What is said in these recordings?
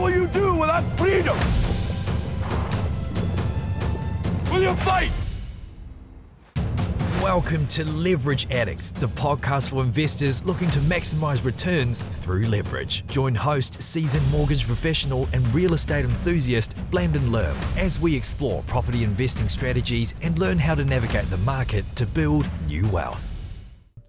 What will you do without freedom? Will you fight? Welcome to Leverage Addicts, the podcast for investors looking to maximize returns through leverage. Join host, seasoned mortgage professional, and real estate enthusiast Blandon Lerm as we explore property investing strategies and learn how to navigate the market to build new wealth.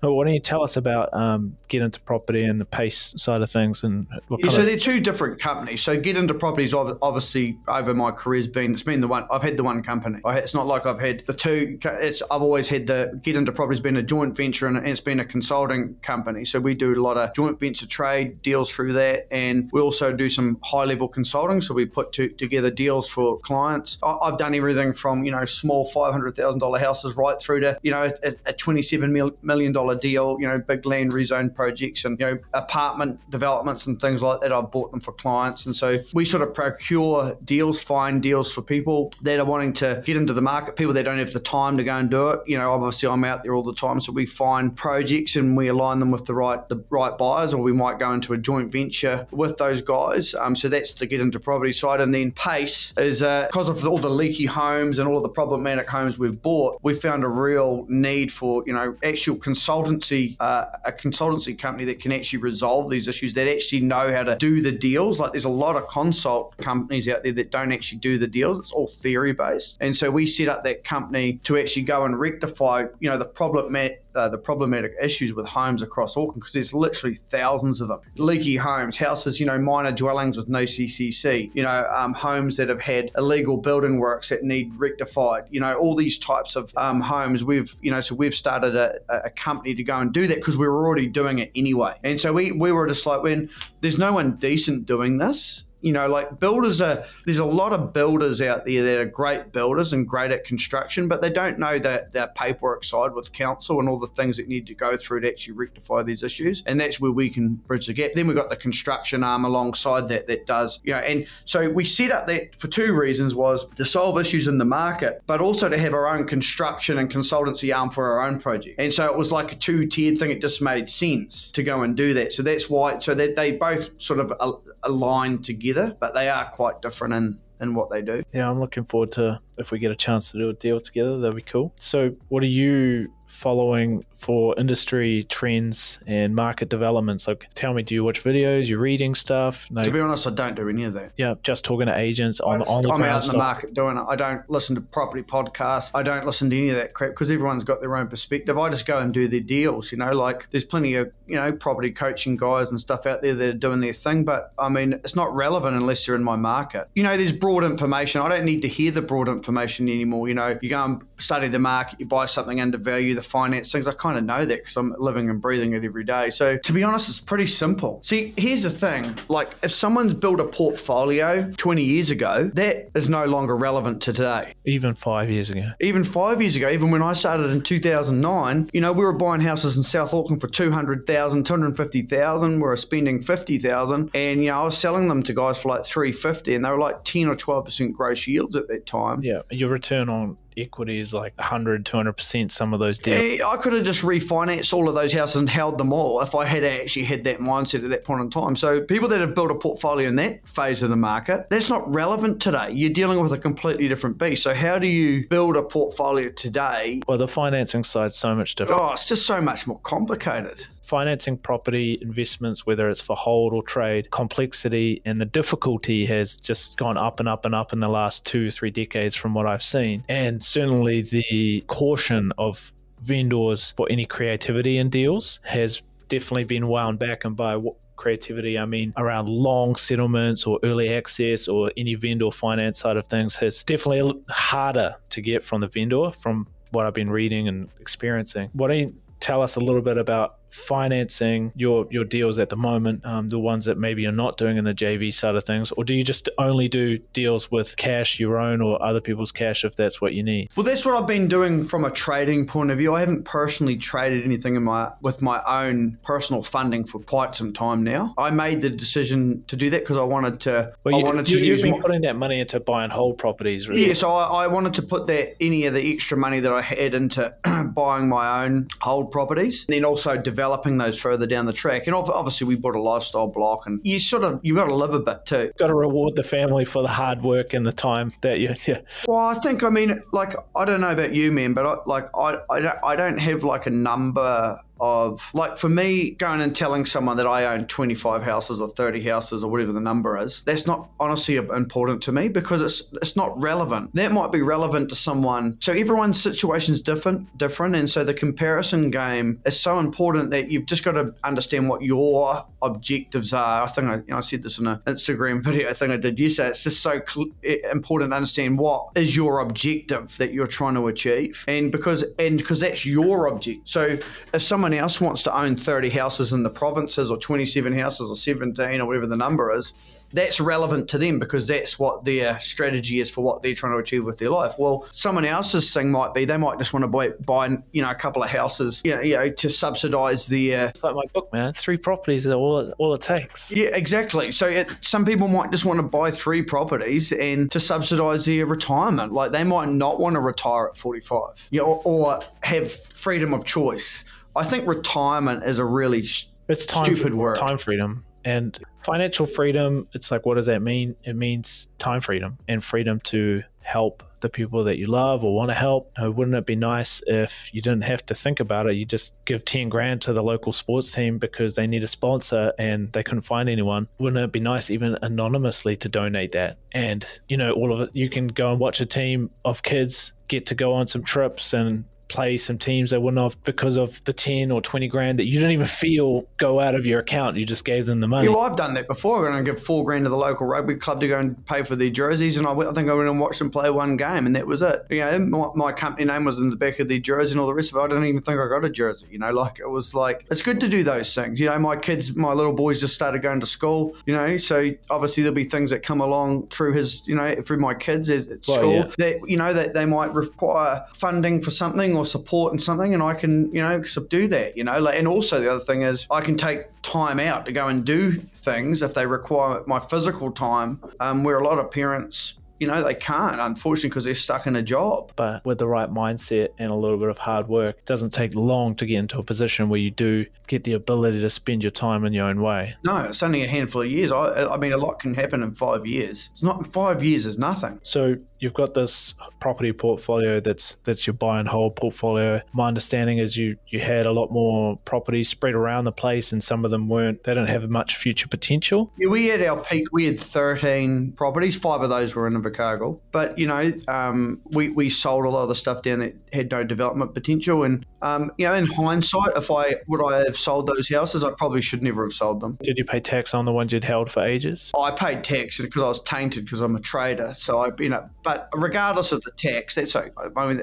Well, why don't you tell us about um, Get Into Property and the PACE side of things? And yeah, so they're two different companies. So Get Into Properties, obviously, over my career has been it's been the one I've had the one company. it's not like I've had the two. It's I've always had the Get Into Properties been a joint venture and it's been a consulting company. So we do a lot of joint venture trade deals through that, and we also do some high level consulting. So we put to, together deals for clients. I've done everything from you know small five hundred thousand dollar houses right through to you know a, a twenty seven million dollar deal, you know, big land rezone projects and, you know, apartment developments and things like that. I've bought them for clients. And so we sort of procure deals, find deals for people that are wanting to get into the market, people that don't have the time to go and do it. You know, obviously I'm out there all the time. So we find projects and we align them with the right the right buyers, or we might go into a joint venture with those guys. Um, so that's to get into property side. And then PACE is uh, because of all the leaky homes and all the problematic homes we've bought, we found a real need for, you know, actual consultants consultancy, uh, a consultancy company that can actually resolve these issues, that actually know how to do the deals. Like there's a lot of consult companies out there that don't actually do the deals. It's all theory based. And so we set up that company to actually go and rectify, you know, the problem uh, the problematic issues with homes across Auckland because there's literally thousands of them. Leaky homes, houses, you know, minor dwellings with no CCC, you know, um, homes that have had illegal building works that need rectified, you know, all these types of um, homes. We've, you know, so we've started a, a company to go and do that because we were already doing it anyway. And so we, we were just like, when there's no one decent doing this, you know, like builders are, there's a lot of builders out there that are great builders and great at construction, but they don't know that that paperwork side with council and all the things that need to go through to actually rectify these issues. And that's where we can bridge the gap. Then we've got the construction arm alongside that that does, you know, and so we set up that for two reasons was to solve issues in the market, but also to have our own construction and consultancy arm for our own project. And so it was like a two tiered thing. It just made sense to go and do that. So that's why, so that they both sort of uh, aligned together but they are quite different in, in what they do. Yeah, I'm looking forward to if we get a chance to do a deal together. That'd be cool. So, what are you following for industry trends and market developments? Like, tell me, do you watch videos? You're reading stuff? No. To be honest, I don't do any of that. Yeah, just talking to agents on, just, on the I'm out in the market doing it. I don't listen to property podcasts. I don't listen to any of that crap because everyone's got their own perspective. I just go and do their deals. You know, like there's plenty of you know property coaching guys and stuff out there that are doing their thing, but I mean, it's not relevant unless you're in my market. You know, there's broad information. I don't need to hear the broad information anymore. You know, you go and study the market, you buy something undervalued, the finance things. I kind of know that because I'm living and breathing it every day. So to be honest, it's pretty simple. See, here's the thing: like if someone's built a portfolio 20 years ago, that is no longer relevant to today. Even five years ago. Even five years ago, even when I started in 2009, you know, we were buying houses in South Auckland for 200,000, 250,000. We were spending 50,000, and you know, I was selling them to guys for like 350, and they were like 10 or 12 percent gross yields at that time. Yeah, your return on equity is like 100, 200% some of those deals. Yeah, I could have just refinanced all of those houses and held them all if I had actually had that mindset at that point in time. So people that have built a portfolio in that phase of the market, that's not relevant today. You're dealing with a completely different beast. So how do you build a portfolio today? Well, the financing side's so much different. Oh, it's just so much more complicated. Financing property investments, whether it's for hold or trade, complexity and the difficulty has just gone up and up and up in the last two, or three decades from what I've seen. And certainly the caution of vendors for any creativity in deals has definitely been wound back. And by what creativity, I mean around long settlements or early access or any vendor finance side of things has definitely harder to get from the vendor from what I've been reading and experiencing. Why don't you tell us a little bit about financing your your deals at the moment, um, the ones that maybe you're not doing in the JV side of things, or do you just only do deals with cash, your own or other people's cash, if that's what you need? Well, that's what I've been doing from a trading point of view. I haven't personally traded anything in my with my own personal funding for quite some time now. I made the decision to do that because I wanted to. Well, you, I wanted you, to you've use been my, putting that money into buy and hold properties, really. Yeah, so I, I wanted to put that any of the extra money that I had into buying my own hold properties, and then also develop developing those further down the track. And obviously, we bought a lifestyle block, and you sort of you got to live a bit too. Got to reward the family for the hard work and the time that you. Yeah. Well, I think I mean, like I don't know about you, man, but I, like I I don't, I don't have like a number of like for me going and telling someone that I own 25 houses or 30 houses or whatever the number is that's not honestly important to me because it's it's not relevant. That might be relevant to someone. So everyone's situation is different different and so the comparison game is so important that you've just got to understand what your objectives are. I think I, you know, I said this in an Instagram video I think I did yesterday. It's just so cl- important to understand what is your objective that you're trying to achieve. And because and because that's your object. So if someone someone else wants to own 30 houses in the provinces or 27 houses or 17 or whatever the number is, that's relevant to them because that's what their strategy is for what they're trying to achieve with their life. Well, someone else's thing might be they might just want to buy, buy you know, a couple of houses, you know, you know to subsidise their. It's like my book, man. Three properties is all it, all it takes. Yeah, exactly. So it, some people might just want to buy three properties and to subsidise their retirement. Like they might not want to retire at 45, you know, or, or have freedom of choice. I think retirement is a really it's time stupid word. Time freedom and financial freedom. It's like, what does that mean? It means time freedom and freedom to help the people that you love or want to help. Uh, wouldn't it be nice if you didn't have to think about it? You just give 10 grand to the local sports team because they need a sponsor and they couldn't find anyone. Wouldn't it be nice, even anonymously, to donate that? And, you know, all of it, you can go and watch a team of kids get to go on some trips and play some teams they wouldn't have because of the 10 or 20 grand that you didn't even feel go out of your account. You just gave them the money. Yeah, well, I've done that before. I'm going to give four grand to the local rugby club to go and pay for their jerseys. And I, I think I went and watched them play one game and that was it. You know, my, my, company name was in the back of their jersey and all the rest of it. I didn't even think I got a jersey. You know, like it was like, it's good to do those things. You know, my kids, my little boys just started going to school, you know, so obviously there'll be things that come along through his, you know, through my kids at well, school yeah. that, you know, that they might require funding for something or support and something something and I can, you know, subdue that, you know. Like, and also the other thing is I can take time out to go and do things if they require my physical time, um, where a lot of parents you know, they can't, unfortunately, because they're stuck in a job. But with the right mindset and a little bit of hard work, it doesn't take long to get into a position where you do get the ability to spend your time in your own way. No, it's only a handful of years. I, I mean, a lot can happen in five years. It's not five years is nothing. So you've got this property portfolio that's that's your buy and hold portfolio. My understanding is you you had a lot more properties spread around the place, and some of them weren't. They don't have much future potential. Yeah, we had our peak. We had thirteen properties. Five of those were in Invercargill, but you know, um, we we sold a lot of the stuff down that had no development potential. And um, you know, in hindsight, if I would I have sold those houses, I probably should never have sold them. Did you pay tax on the ones you'd held for ages? I paid tax because I was tainted because I'm a trader. So I, you know, but regardless of the tax, that's okay. I mean,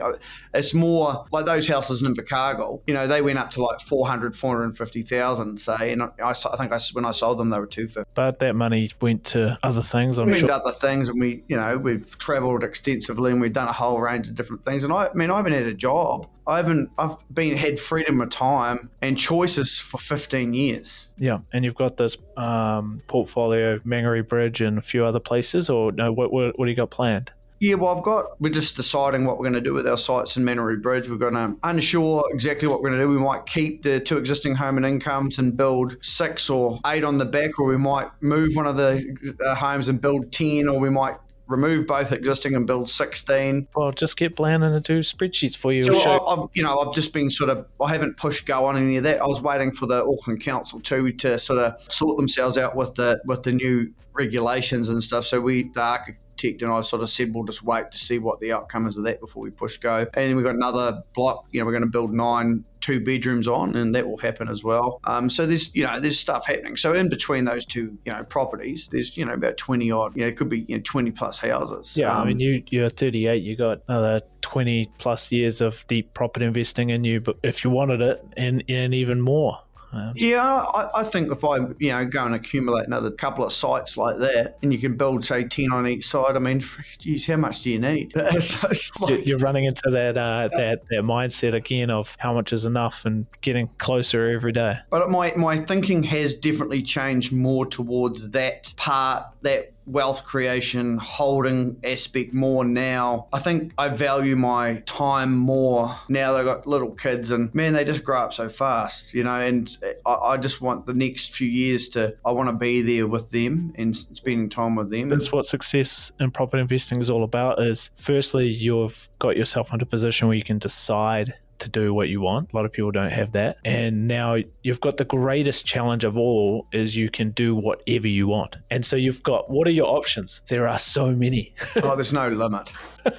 it's more like those houses in Invercargill. You know, they went up to like 400, 450,000, say, and I, I, think I, when I sold them, they were 250. But that money went to other things. I'm went sure. other things, and we, you know, we've travelled extensively and we've done a whole range of different things. And I, I mean, I haven't had a job. I haven't. I've been had freedom of time and choices for 15 years. Yeah, and you've got this um, portfolio, Mangere Bridge, and a few other places. Or no, what, what, what do you got planned? Yeah, well, I've got. We're just deciding what we're going to do with our sites in Mangere Bridge. We're going to unsure exactly what we're going to do. We might keep the two existing home and incomes and build six or eight on the back, or we might move one of the uh, homes and build ten, or we might remove both existing and build 16. Well, just get Blandon to do spreadsheets for you. So I, have you know, I've just been sort of, I haven't pushed go on any of that. I was waiting for the Auckland Council too to sort of sort themselves out with the with the new regulations and stuff. So we, the ticked, and I sort of said we'll just wait to see what the outcome is of that before we push go. And we've got another block. You know, we're going to build nine two bedrooms on, and that will happen as well. Um, so there's you know there's stuff happening. So in between those two you know properties, there's you know about twenty odd. You know, it could be you know, twenty plus houses. Yeah, um, I mean you you're 38. You got another 20 plus years of deep property investing in you, but if you wanted it, and and even more. Um, Yeah, I, I think if I, you know, go and accumulate another couple of sites like that, and you can build, say, ten on each side. I mean, geez, how much do you need? It's, like- you're running into that uh, that that mindset again of how much is enough and getting closer every day. But my, my thinking has definitely changed more towards that part, that wealth creation, holding aspect more now. I think I value my time more now that I've got little kids and man, they just grow up so fast, you know, and I, I just want the next few years to, I want to be there with them and spending time with them. That's what success in property investing is all about. Is firstly you've got yourself into a position where you can decide to do what you want. A lot of people don't have that. And now you've got the greatest challenge of all is you can do whatever you want. And so you've got what are your options? There are so many. oh, there's no limit.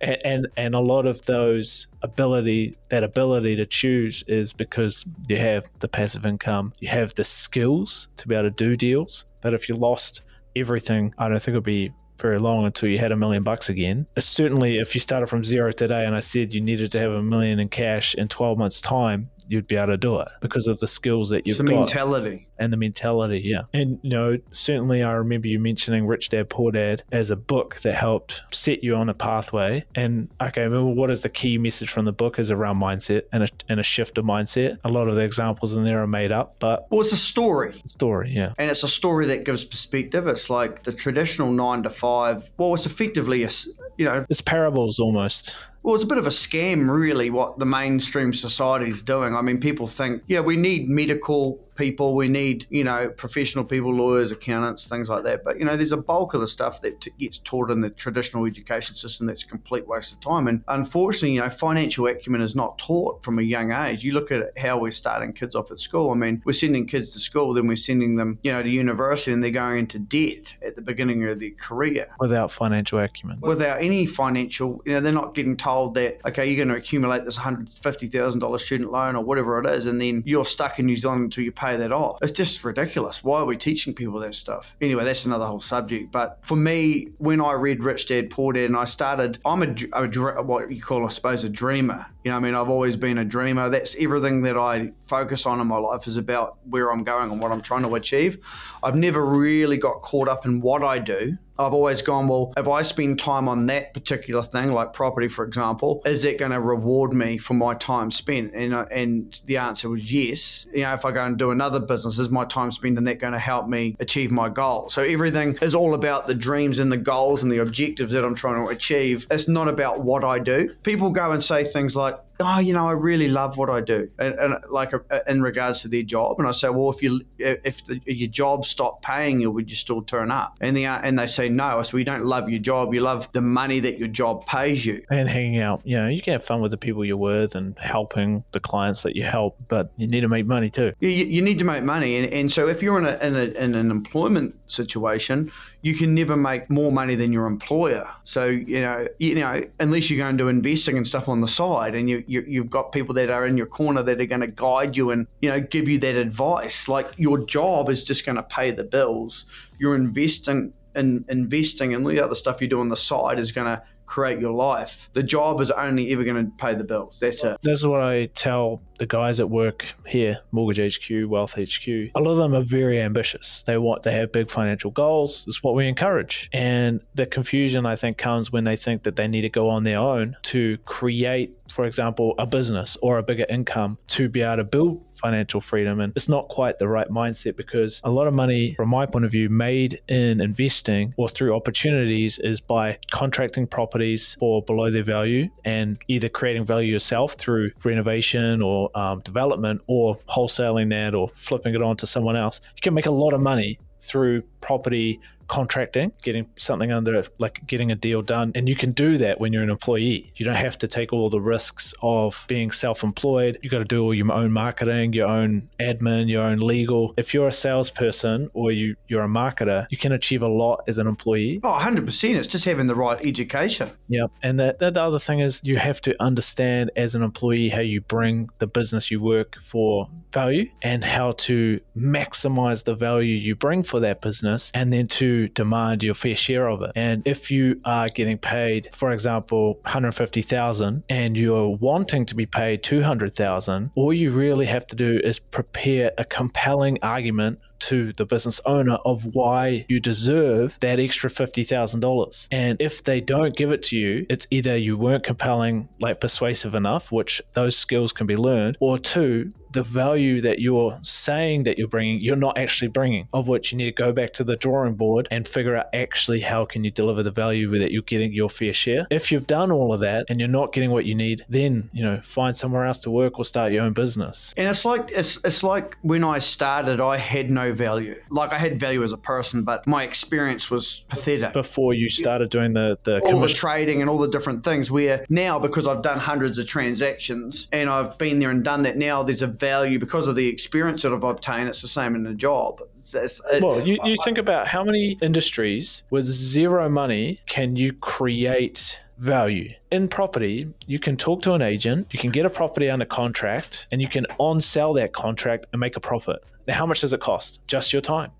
and, and and a lot of those ability that ability to choose is because you have the passive income, you have the skills to be able to do deals. But if you lost everything, I don't think it'd be very long until you had a million bucks again. Uh, Certainly, if you started from zero today and I said you needed to have a million in cash in 12 months' time, you'd be able to do it because of the skills that you've got, the got mentality. and the mentality, yeah. And you know, certainly I remember you mentioning Rich Dad Poor Dad as a book that helped set you on a pathway. And okay, well, what is the key message from the book is around mindset and a, and a shift of mindset. A lot of the examples in there are made up, but Well, it's a story. story, yeah. And it's a story that gives perspective. It's like the traditional nine to five. Well, it's effectively a, s- you know, It's parables almost. Well, it's a bit of a scam, really, what the mainstream society is doing. I mean, people think, yeah, we need medical people, we need, you know, professional people, lawyers, accountants, things like that. But, you know, there's a bulk of the stuff that t- gets taught in the traditional education system that's a complete waste of time. And unfortunately, you know, financial acumen is not taught from a young age. You look at how we're starting kids off at school. I mean, we're sending kids to school, then we're sending them, you know, to university, and they're going into debt at the beginning of their career Without financial acumen. without any financial, you know, they're not getting told that, okay, you're going to accumulate this $150,000 student loan or whatever it is, and then you're stuck in New Zealand until you pay that off. It's just ridiculous. Why are we teaching people that stuff? Anyway, that's another whole subject. But for me, when I read Rich Dad Poor Dad and I started, I'm a, a what you call, I suppose, a dreamer. You know, I mean, I've always been a dreamer. That's everything that I focus on in my life is about where I'm going and what I'm trying to achieve. I've never really got caught up in what I do. I've always gone, well, if I spend time on that particular thing, like property, for example, is it going to reward me for my time spent? And, uh, and the answer was yes. You know, if I go and do another business, is my time spent in that going to help me achieve my goal? So everything is all about the dreams and the goals and the objectives that I'm trying to achieve. It's not about what I do. People go and say things like, oh, you know, I really love what I do, and, and like uh, in regards to their job. And I say, well, if you if the, your job stopped paying you, would you still turn up? And the and they say no. I so you don't love your job. You love the money that your job pays you. And hanging out. You know, you can have fun with the people you're with and helping the clients that you help, but you need to make money too. You, you you need to make money, and, and so if you're in, a, in, a, in an employment situation, you can never make more money than your employer. So you know, you know, unless you go into investing and stuff on the side, and you, you you've got people that are in your corner that are going to guide you and you know give you that advice. Like your job is just going to pay the bills. You're investing in investing, and all the other stuff you do on the side is going to create your life. The job is only ever going to pay the bills. That's it. This is what I tell the guys at work here, Mortgage HQ, Wealth HQ. A lot of them are very ambitious. They want they have big financial goals. It's what we encourage. And the confusion I think comes when they think that they need to go on their own to create, for example, a business or a bigger income to be able to build financial freedom. And it's not quite the right mindset because a lot of money, from my point of view, made in investing or through opportunities is by contracting properties for below their value and either creating value yourself through renovation or um, development or wholesaling that or flipping it on to someone else. You can make a lot of money through property contracting, getting something under, like getting a deal done. And you can do that when you're an employee. You don't have to take all the risks of being self employed. You got to do all your own marketing, your own admin, your own legal. If you're a salesperson or you, you're a marketer, you can achieve a lot as an employee. Oh, 100%. It's just having the right education. Yeah. And the, the, the other thing is you have to understand as an employee how you bring the business you work for value and how to maximize the value you bring for that business and then to demand your fair share of it. And if you are getting paid, for example, 150,000 and you're wanting to be paid 200,000, all you really have to do is prepare a compelling argument to the business owner of why you deserve that extra $50,000. And if they don't give it to you, it's either you weren't compelling, like persuasive enough, which those skills can be learned, or two, the value that you're saying that you're bringing, you're not actually bringing, of which you need to go back to the drawing board and figure out actually how can you deliver the value that you're getting your fair share. If you've done all of that and you're not getting what you need, then, you know, find somewhere else to work or start your own business. And it's like it's it's like when I started, I had no value. Like I had value as a person, but my experience was pathetic. Before you started doing the, the all the trading and all the different things where now because I've done hundreds of transactions and I've been there and done that now there's a value because of the experience that I've obtained it's the same in the job it's, it's, it, well you, you think about how many industries with zero money can you create value in property you can talk to an agent you can get a property under contract and you can on sell that contract and make a profit now how much does it cost just your time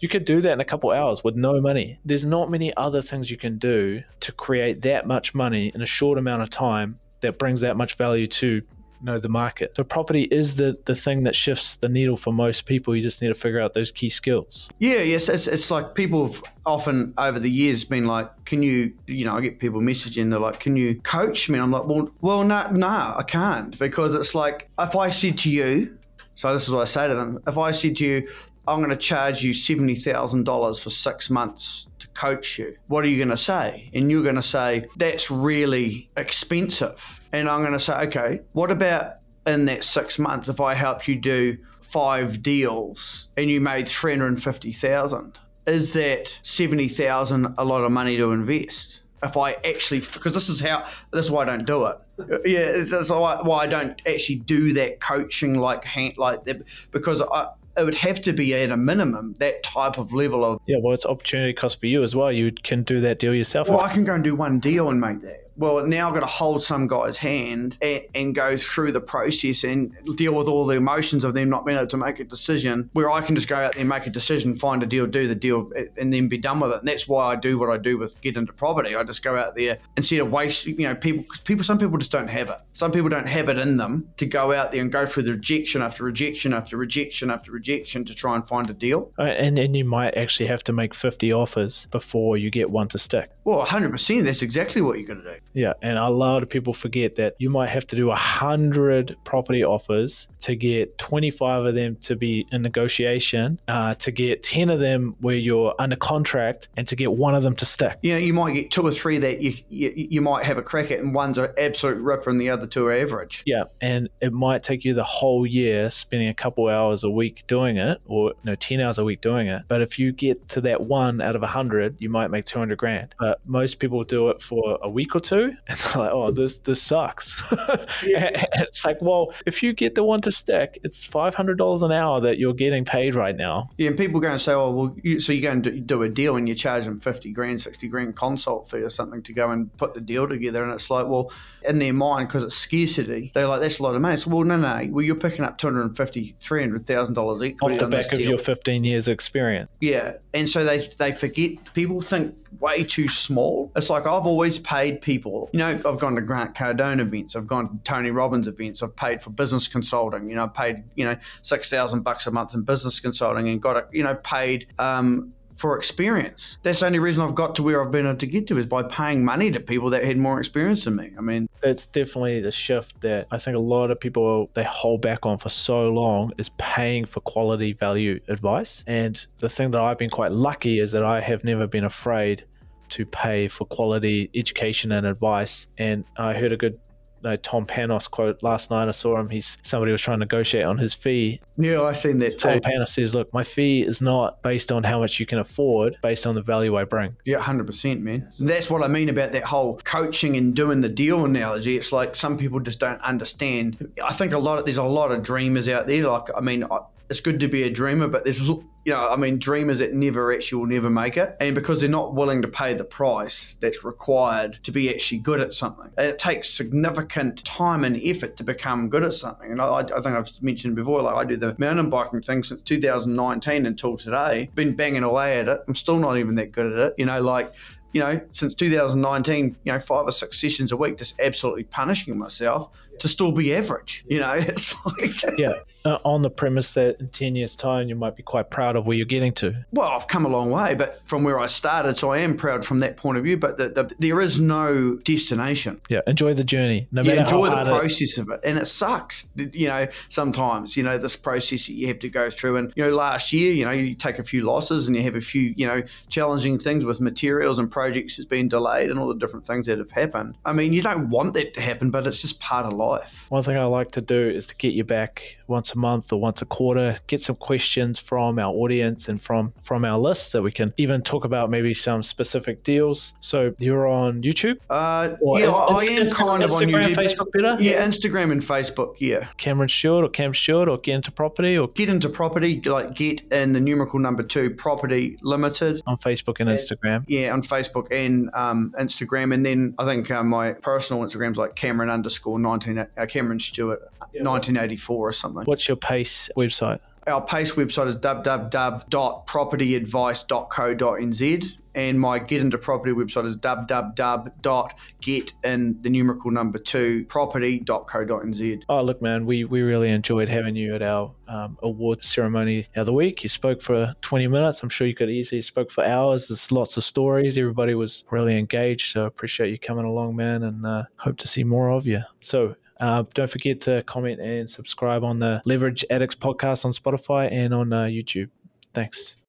you could do that in a couple hours with no money. There's not many other things you can do to create that much money in a short amount of time that brings that much value to know the market. So property is the the thing that shifts the needle for most people. You just need to figure out those key skills. Yeah, yes, it's, it's like people have often over the years been like, "Can you?" You know, I get people messaging. They're like, "Can you coach me?" And I'm like, "Well, well, no, no, I can't," because it's like if I said to you. So this is what I say to them. If I said to you, I'm going to charge you $70,000 for six months to coach you. What are you going to say? And you're going to say, that's really expensive. And I'm going to say, okay, what about in that six months if I help you do five deals and you made 350,000? Is that 70,000 a lot of money to invest? If I actually, because this is how, this is why I don't do it. Yeah, it's, why, why I don't actually do that coaching like hand, like that, because I, it would have to be at a minimum that type of level of yeah well it's opportunity cost for you as well. You can do that deal yourself. Well i can go and do one deal and make that well, now I've got to hold some guy's hand and, and, go through the process and deal with all the emotions of them not being able to make a decision. Where I can just go out there and make a decision, find a deal, do the deal, and then be done with it. And that's why I do what I do with get into property. I just go out there instead of waste. You know, people, because people, some people just don't have it. Some people don't have it in them to go out there and go through the rejection after rejection after rejection after rejection to try and find a deal. Uh, and and you might actually have to make fifty offers before you get one to stick. Well, hundred percent. That's exactly what you're going to do. Yeah, and a lot of people forget that you might have to do a hundred property offers to get 25 of them to be in negotiation, uh, to get 10 of them where you're under contract, and to get one of them to stick. You know, you might get two or three that you you, you might have a crack at, and one's an absolute ripper, and the other two are average. Yeah, and it might take you the whole year spending a couple hours a week doing it, or no, 10 hours a week doing it. But if you get to that one out of a hundred, you might make 200 grand. But most people do it for a week or two and they're like, oh, this this sucks. yeah. it's like, well, if you get the one to stick, it's five hundred dollars an hour that you're getting paid right now. Yeah, and people go and say, oh, well, you, so you go and do, a deal and you charge them fifty grand, sixty grand consult fee or something to go and put the deal together, and it's like, well, in their mind, because it's scarcity, they're like, that's a lot of money. So, well, no, no, well, you're picking up two hundred fifty, three hundred thousand dollars equity off the back of deal. your fifteen years experience. Yeah, and so they they forget. People think way too small. It's like I've always paid people. You know, I've gone to Grant Cardone events, I've gone to Tony Robbins events, I've paid for business consulting. You know, I've paid you know six thousand bucks a month in business consulting and got it. You know, paid. Um, for experience. That's the only reason I've got to where I've been able to get to is by paying money to people that had more experience than me. I mean, that's definitely the shift that I think a lot of people they hold back on for so long is paying for quality value advice. And the thing that I've been quite lucky is that I have never been afraid to pay for quality education and advice. And I heard a good no, Tom Panos quote last night. I saw him. He's somebody was trying to negotiate on his fee. Yeah, I seen that. Tom Panos says, "Look, my fee is not based on how much you can afford, based on the value I bring." Yeah, hundred percent, man. That's what I mean about that whole coaching and doing the deal analogy. It's like some people just don't understand. I think a lot of there's a lot of dreamers out there. Like, I mean, it's good to be a dreamer, but there's you know, I mean, dreamers that never actually will never make it, and because they're not willing to pay the price that's required to be actually good at something. And it takes significant time and effort to become good at something. And I, I think I've mentioned before, like I do the mountain biking thing since 2019 until today. Been banging away at it. I'm still not even that good at it. You know, like you know, since 2019, you know, five or six sessions a week, just absolutely punishing myself to still be average. You know, it's like yeah, uh, on the premise that in ten years' time you might be quite proud of where you're getting to. Well, I've come a long way, but from where I started, so I am proud from that point of view. But the, the, there is no destination. Yeah, enjoy the journey. No matter yeah, enjoy the process of it, and it sucks. You know, sometimes you know this process that you have to go through. And you know, last year, you know, you take a few losses and you have a few, you know, challenging things with materials and projects has been delayed and all the different things that have happened. I mean, you don't want that to happen, but it's just part of life. One thing I like to do is to get you back once a month or once a quarter, get some questions from our audience and from from our list that we can even talk about maybe some specific deals. So you're on YouTube? Uh, yeah, is- I, I is- am kind of on YouTube. Facebook better? Yeah, Instagram and Facebook. Yeah. Cameron Stewart or Cam Stewart or Get Into Property or Get into property, like get in the numerical number two, property limited. on Facebook and Instagram. Yeah, on Facebook and um, Instagram, and then I think uh, my personal Instagram's like Cameron underscore nineteen uh, Cameron Stewart nineteen eighty four or something. What's your pace website? Our PACE website is www.propertyadvice.co.nz and my Get Into Property website is www.get in the numerical number two property.co.nz. Oh, look, man, we, we really enjoyed having you at our um, award ceremony the other week. You spoke for 20 minutes. I'm sure you could easily spoke for hours. There's lots of stories. Everybody was really engaged. So appreciate you coming along, man, and uh, hope to see more of you. So uh, don't forget to comment and subscribe on the Leverage Addicts podcast on Spotify and on uh, YouTube. Thanks.